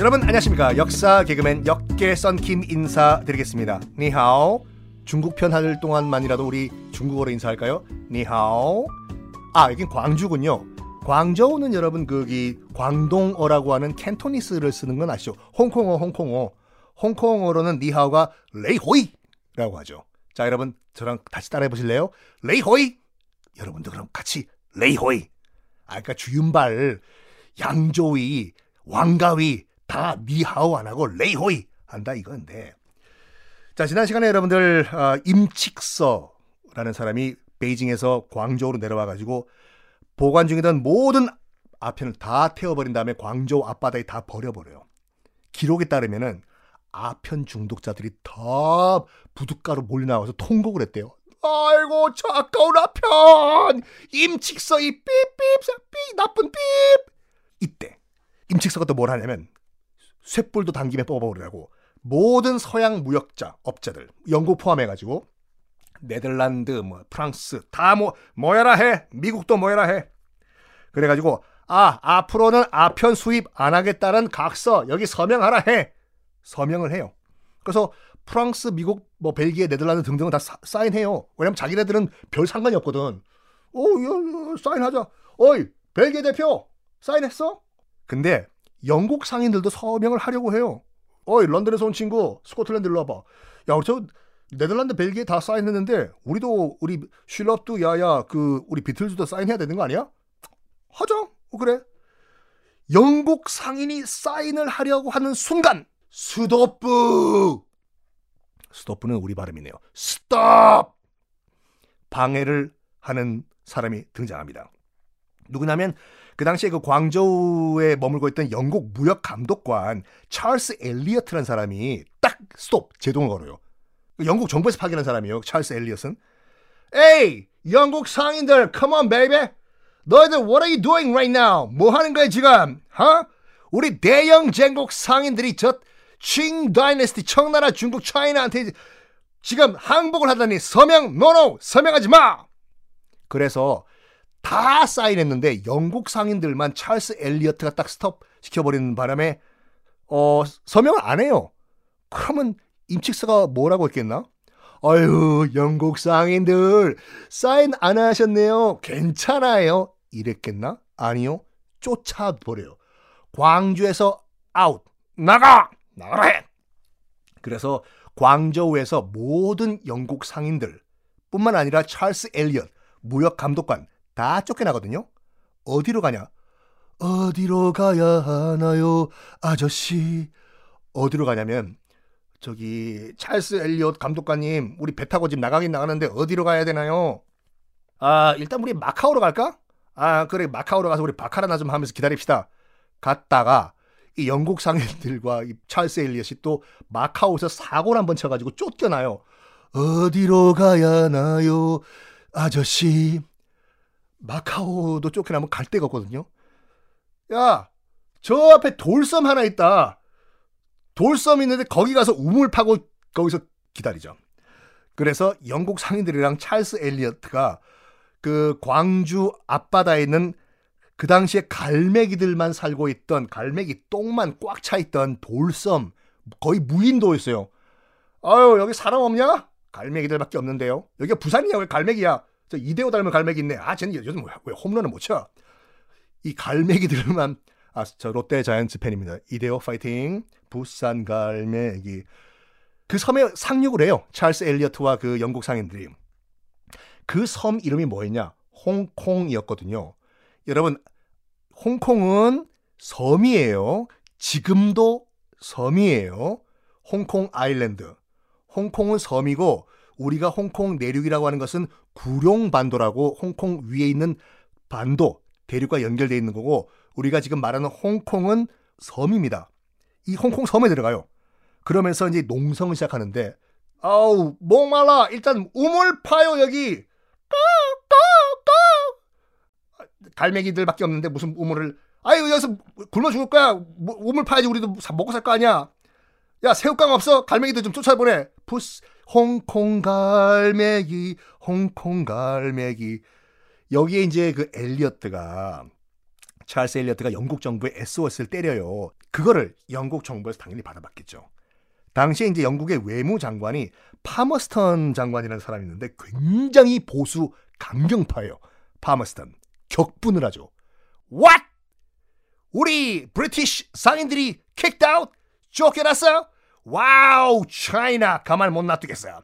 여러분 안녕하십니까? 역사 개그맨 역개 썬킴 인사드리겠습니다. 你好. 중국 편할 동안만이라도 우리 중국어로 인사할까요? 你好. 아 여긴 광저우군요. 광저우는 여러분 거기 광동어라고 하는 Cantonese를 쓰는 건 아시죠? 홍콩어 홍콩어. 홍콩어로는 니하오가 레이호이라고 하죠. 자 여러분 저랑 다시 따라해 보실래요? 레이호이! 여러분도 그럼 같이 레이호이 아까 그러니까 주윤발 양조위 왕가위 다 니하오 안 하고 레이호이 한다 이건데. 자 지난 시간에 여러분들 어, 임칙서라는 사람이 베이징에서 광저우로 내려와 가지고 보관 중이던 모든 아편을 다 태워버린 다음에 광저우 앞바다에 다 버려버려요. 기록에 따르면은 아편 중독자들이 다 부둣가로 몰려 나와서 통곡을 했대요. 아이고 차가운 아편. 임칙서 이 삐삐 삐 나쁜 삐. 이때 임칙서가 또 뭘 하냐면 쇳불도 당김에 뽑아버리라고 모든 서양 무역자 업자들 영국 포함해가지고 네덜란드 뭐 프랑스 다뭐 뭐야라 해. 미국도 뭐야라 해. 그래가지고 아 앞으로는 아편 수입 안 하겠다는 각서 여기 서명하라 해. 서명을 해요. 그래서 프랑스 미국 뭐 벨기에 네덜란드 등등은 다 사, 인해요 왜냐면 자기네들은 별 상관이 없거든 오 어, 사인하자 어이 벨기에 대표 사인했어 근데 영국 상인들도 서명을 하려고 해요. 어이 런던에서 온 친구 스코틀랜드 일로 와봐. 야 우리 저 네덜란드 벨기에 다 사인했는데 우리도 우리 쉴럽도 야야 그 우리 비틀즈도 사인해야 되는 거 아니야? 하자. 어, 그래. 영국 상인이 사인을 하려고 하는 순간 스토프 스토프는 우리 발음이네요. 스톱 방해를 하는 사람이 등장합니다. 누구냐면 그 당시에 그 광저우에 머물고 있던 영국 무역 감독관 찰스 엘리어트라는 사람이 딱 스톱 제동을 걸어요. 영국 정부에서 파견한 사람이에요. 찰스 엘리엇은. 에이 영국 상인들 come on baby 너희들 what are you doing right now 뭐 하는 거야 지금 어? 우리 대영 제국 상인들이 저 Qing Dynasty 청나라 중국 China한테 지금 항복을 하다니 서명 no no 서명하지 마 그래서 다 사인했는데 영국 상인들만 찰스 엘리어트가 딱 스톱 시켜버리는 바람에 어, 서명을 안 해요. 그러면 임칙서가 뭐라고 했겠나? 아유, 영국 상인들 사인 안 하셨네요. 괜찮아요. 이랬겠나? 아니요. 쫓아버려요. 광주에서 아웃. 나가! 나가라 해! 그래서 광저우에서 모든 영국 상인들 뿐만 아니라 찰스 엘리엇 무역 감독관 다 쫓겨나거든요. 어디로 가냐? 어디로 가야 하나요, 아저씨? 어디로 가냐면 저기 찰스 엘리엇 감독관님, 우리 배 타고 지금 나가긴 나가는데 어디로 가야 되나요? 아, 일단 우리 마카오로 갈까? 아, 그래 마카오로 가서 우리 바카라나 좀 하면서 기다립시다. 갔다가 이 영국 상인들과 이 찰스 엘리엇이 또 마카오에서 사고를 한번 쳐가지고 쫓겨나요. 어디로 가야 하나요, 아저씨? 마카오도 쫓겨나면 갈 데가 없거든요. 야, 저 앞에 돌섬 하나 있다. 돌섬 있는데 거기 가서 우물 파고 거기서 기다리죠. 그래서 영국 상인들이랑 찰스 엘리어트가 그 광주 앞바다에 있는 그 당시에 갈매기들만 살고 있던 갈매기 똥만 꽉 차 있던 돌섬 거의 무인도였어요. 아유 여기 사람 없냐? 갈매기들밖에 없는데요. 여기가 부산이야 왜 갈매기야? 저 이대호 닮은 갈매기 있네. 아, 쟤는 요즘 왜 홈런을 못 쳐? 이 갈매기들만 아, 저 롯데 자이언츠 팬입니다. 이대호 파이팅. 부산 갈매기. 그 섬에 상륙을 해요. 찰스 엘리어트와 그 영국 상인들이. 그 섬 이름이 뭐였냐? 홍콩이었거든요. 여러분, 홍콩은 섬이에요. 지금도 섬이에요. 홍콩 아일랜드. 홍콩은 섬이고 우리가 홍콩 내륙이라고 하는 것은 구룡반도라고 홍콩 위에 있는 반도 대륙과 연결되어 있는 거고 우리가 지금 말하는 홍콩은 섬입니다. 이 홍콩 섬에 들어가요. 그러면서 이제 농성을 시작하는데 아우 목말라 일단 우물 파요 여기 갈매기들밖에 없는데 무슨 우물을 아유 여기서 굶어 죽을 거야 우물 파야지 우리도 먹고 살 거 아니야 야 새우깡 없어 갈매기들 좀 쫓아보내 푸스 홍콩 갈매기, 홍콩 갈매기. 여기에 이제 그 엘리어트가 찰스 엘리어트가 영국 정부의 SOS를 때려요. 그거를 영국 정부에서 당연히 받아봤겠죠. 당시에 이제 영국의 외무장관이 파머스턴 장관이라는 사람이 있는데 굉장히 보수 강경파예요. 파머스턴. 격분을 하죠. What? 우리 British 상인들이 kicked out? 쫓겨났어요? Wow, China 가만 못 놔두겠어요.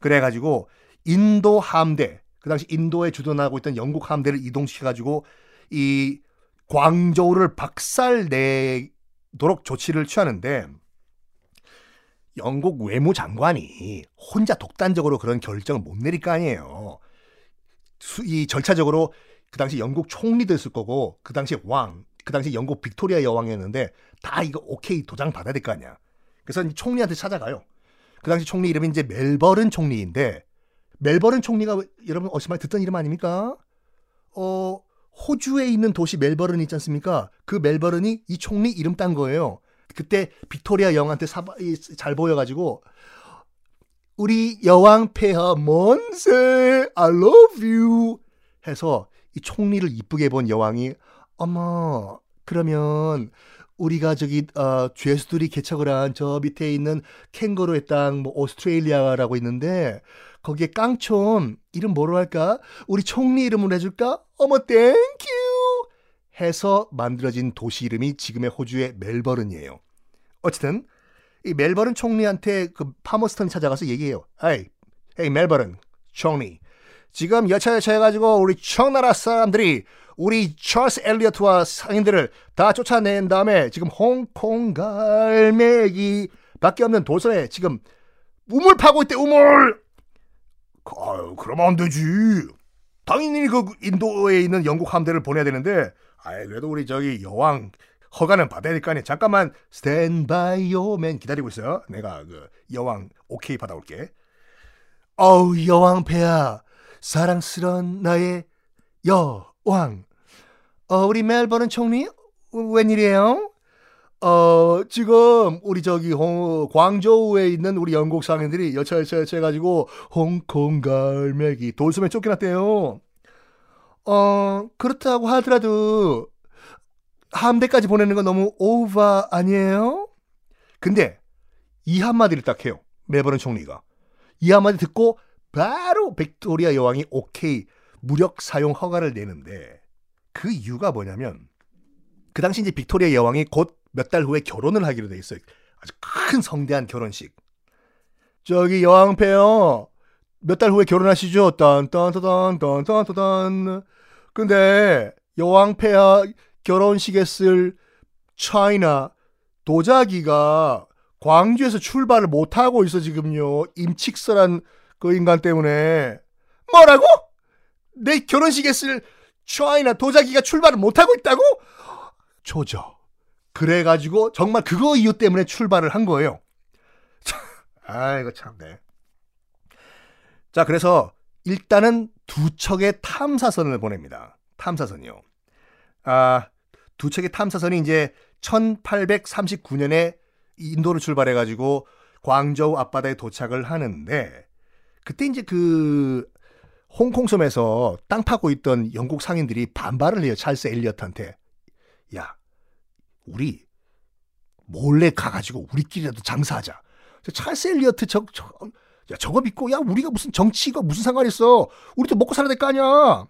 그래가지고 인도 함대, 그 당시 인도에 주둔하고 있던 영국 함대를 이동시켜가지고 이 광저우를 박살내도록 조치를 취하는데 영국 외무장관이 혼자 독단적으로 그런 결정을 못 내릴 거 아니에요. 이 절차적으로 그 당시 영국 총리도 있을 거고 그 당시 왕, 그 당시 영국 빅토리아 여왕이었는데 다 이거 오케이 도장 받아야 될 거 아니야. 그래서 총리한테 찾아가요. 그 당시 총리 이름이 이제 멜버른 총리인데 멜버른 총리가 여러분 많이 듣던 이름 아닙니까? 어 호주에 있는 도시 멜버른 있지 않습니까? 그 멜버른이 이 총리 이름 딴 거예요. 그때 빅토리아 여왕한테 사바, 잘 보여가지고 우리 여왕 폐하 먼세 I love you 해서 이 총리를 이쁘게 본 여왕이 어머 그러면 우리가 저기 어, 죄수들이 개척을 한 저 밑에 있는 캥거루의 땅, 뭐 오스트레일리아라고 있는데 거기에 깡촌 이름 뭐로 할까? 우리 총리 이름으로 해줄까? 어머 thank you 해서 만들어진 도시 이름이 지금의 호주의 멜버른이에요. 어쨌든 이 멜버른 총리한테 그 파머스턴이 찾아가서 얘기해요. 에이, 에이 멜버른 총리 지금 여차여차 해가지고 우리 청나라 사람들이 우리 찰스 엘리어트와 상인들을 다 쫓아낸 다음에 지금 홍콩 갈매기 밖에 없는 도서에 지금 우물 파고 있대 우물! 아유 그러면 안 되지. 당연히 그 인도에 있는 영국 함대를 보내야 되는데 아이 그래도 우리 저기 여왕 허가는 받아야 될거 아니야 잠깐만 스탠바이 요맨 기다리고 있어요 내가 그 여왕 오케이 받아올게. 어우 여왕 폐하 사랑스런 나의 여왕. 어, 우리 멜버른 총리 웬일이에요? 어, 지금 우리 저기 홍, 광저우에 있는 우리 영국 상인들이 여차 여차 여차 해가지고 홍콩 갈매기 돌섬에 쫓겨났대요. 어, 그렇다고 하더라도 함대까지 보내는 건 너무 오버 아니에요? 근데 이 한마디를 딱 해요. 멜버른 총리가. 이 한마디 듣고 바로 빅토리아 여왕이 오케이 무력 사용 허가를 내는데 그 이유가 뭐냐면 그 당시 이제 빅토리아 여왕이 곧 몇 달 후에 결혼을 하기로 돼 있어요. 아주 큰 성대한 결혼식. 저기 여왕 폐하. 몇 달 후에 결혼하시죠? 딴딴딴딴딴딴딴. 근데 여왕 폐하 결혼식에 쓸 차이나 도자기가 광주에서 출발을 못 하고 있어 지금요. 임칙서란 그 인간 때문에 뭐라고? 내 결혼식에 쓸 차이나 도자기가 출발을 못하고 있다고? 조져. 그래가지고 정말 그거 이유 때문에 출발을 한 거예요. 아이고 참네. 자 그래서 일단은 두 척의 탐사선을 보냅니다. 탐사선이요. 아, 두 척의 탐사선이 이제 1839년에 인도를 출발해가지고 광저우 앞바다에 도착을 하는데 그때 이제 그 홍콩 섬에서 땅 파고 있던 영국 상인들이 반발을 해요. 찰스 엘리어트한테. 야, 우리 몰래 가가지고 우리끼리라도 장사하자. 찰스 엘리어트 저, 저, 야, 저거 믿고, 야, 우리가 무슨 정치가 무슨 상관 있어. 우리도 먹고 살아야 될 거 아니야.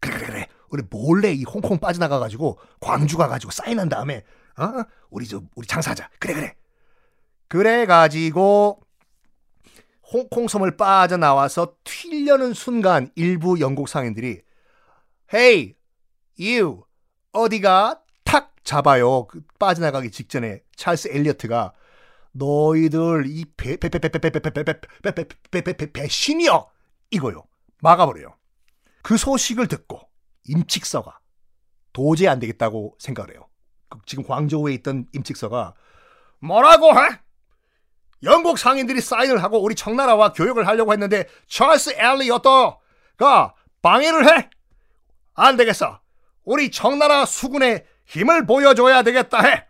그래, 그래, 그래. 우리 몰래 이 홍콩 빠져나가가지고 광주 가가지고 사인한 다음에, 어? 우리 저, 우리 장사하자. 그래, 그래. 그래가지고 홍콩섬을 빠져나와서 튀려는 순간 일부 영국 상인들이 헤이 hey, 유 어디가 탁 잡아요. 빠져나가기 직전에 찰스 엘리어트가 너희들 이 배신이여 이거요. 막아버려요. 그 소식을 듣고 임칙서가 도저히 안 되겠다고 생각을 해요. 지금 광저우에 있던 임칙서가 뭐라고 해? 영국 상인들이 사인을 하고 우리 청나라와 교역을 하려고 했는데 찰스 엘리어터가 방해를 해. 안 되겠어. 우리 청나라 수군의 힘을 보여줘야 되겠다 해.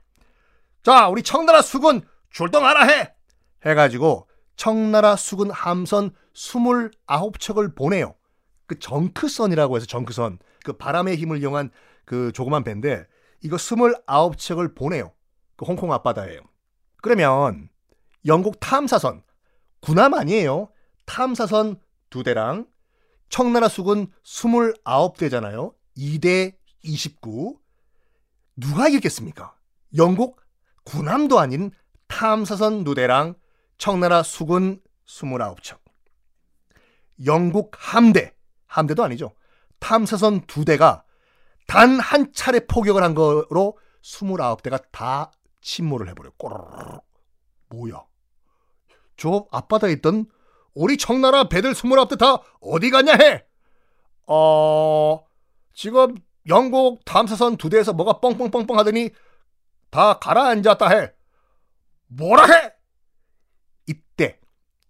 자, 우리 청나라 수군 출동하라 해. 해가지고 청나라 수군 함선 29척을 보내요. 그 정크선이라고 해서 정크선 그 바람의 힘을 이용한 그 조그만 배인데 이거 29척을 보내요. 그 홍콩 앞바다에. 그러면 영국 탐사선 군함 아니에요. 탐사선 두 대랑 청나라 수군 29대잖아요. 2대 29. 누가 이겼겠습니까? 영국 군함도 아닌 탐사선 두 대랑 청나라 수군 29척. 영국 함대, 함대도 아니죠. 탐사선 두 대가 단 한 차례 포격을 한 거로 29대가 다 침몰을 해버려요. 꼬르르 뭐야? 저 앞바다에 있던 우리 청나라 배들 29대 다 어디 갔냐 해? 어, 지금 영국 탐사선 두 대에서 뭐가 뻥뻥뻥뻥 하더니 다 가라앉았다 해. 뭐라 해? 이때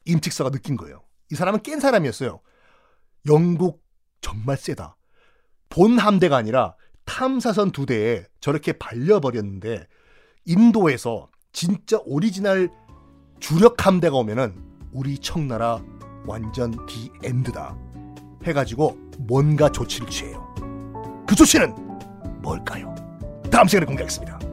임칙서가 느낀 거예요. 이 사람은 깬 사람이었어요. 영국 정말 세다. 본 함대가 아니라 탐사선 두 대에 저렇게 발려버렸는데 인도에서 진짜 오리지널 주력 함대가 오면은 우리 청나라 완전 디엔드다 해가지고 뭔가 조치를 취해요. 그 조치는 뭘까요? 다음 시간에 공개하겠습니다.